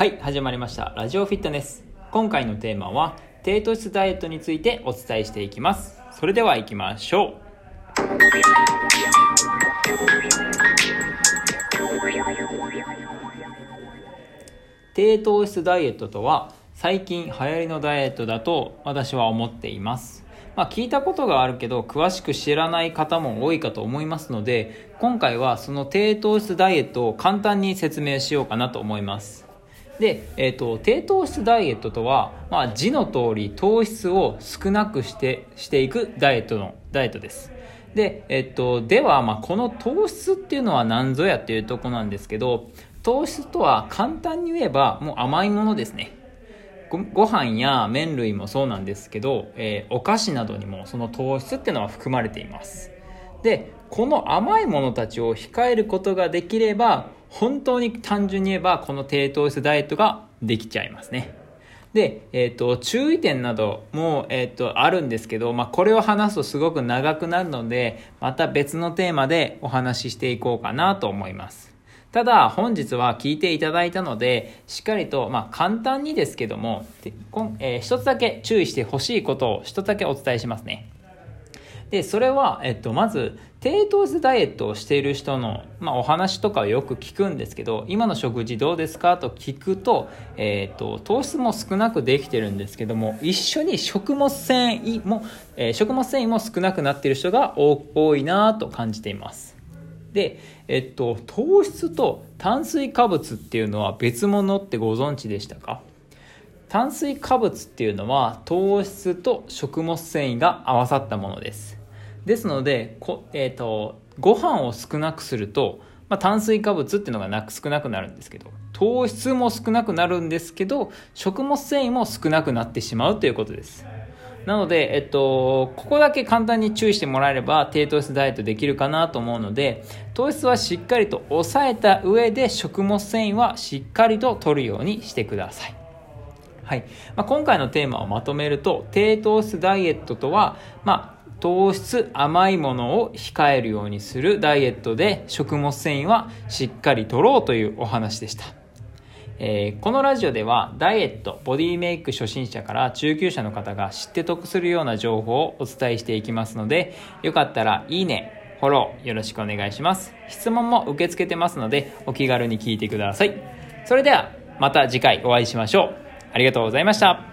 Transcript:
はい、始まりました。ラジオフィットネス。今回のテーマは、低糖質ダイエットについてお伝えしていきます。それでは行きましょう。低糖質ダイエットとは、最近流行りのダイエットだと私は思っています。まあ、聞いたことがあるけど詳しく知らない方も多いかと思いますので今回はその低糖質ダイエットを簡単に説明しようかなと思いますで、えーと、低糖質ダイエットとは、まあ、字の通り糖質を少なくしてしていくダイエットのダイエットです。で,、えーと、では、まあ、この糖質っていうのは何ぞやっていうとこなんですけど糖質とは簡単に言えばもう甘いものですね。ごご飯や麺類もそうなんですけど、えー、お菓子などにもその糖質っていうのは含まれています。でこの甘いものたちを控えることができれば本当に単純に言えばこの低糖質ダイエットができちゃいますね。で、えーと、注意点なども、えーと、あるんですけど、まあ、これを話すとすごく長くなるのでまた別のテーマでお話ししていこうかなと思います。ただ本日は聞いていただいたのでしっかりと、まあ、簡単にですけども、えー、一つだけ注意してほしいことを一つだけお伝えしますね。でそれは、えっと、まず低糖質ダイエットをしている人の、まあ、お話とかをよく聞くんですけど今の食事どうですかと聞くと,、え、っと糖質も少なくできてるんですけども一緒に食物繊維も、えー、食物繊維も少なくなっている人が多いなと感じています。で、えっと、糖質と炭水化物っていうのは別物ってご存知でしたか？炭水化物っていうのは糖質と食物繊維が合わさったものです。ですのでこ、えーと、ご飯を少なくすると、まあ、炭水化物っていうのがなく少なくなるんですけど糖質も少なくなるんですけど食物繊維も少なくなってしまうということです。なので、えっと、ここだけ簡単に注意してもらえれば低糖質ダイエットできるかなと思うので糖質はしっかりと抑えた上で食物繊維はしっかりと取るようにしてください。はい。まあ、今回のテーマをまとめると低糖質ダイエットとは、まあ、糖質甘いものを控えるようにするダイエットで食物繊維はしっかり取ろうというお話でした、えー、このラジオではダイエットボディメイク初心者から中級者の方が知って得するような情報をお伝えしていきますのでよかったらいいねフォローよろしくお願いします。質問も受け付けてますのでお気軽に聞いてください。それではまた次回お会いしましょう。ありがとうございました。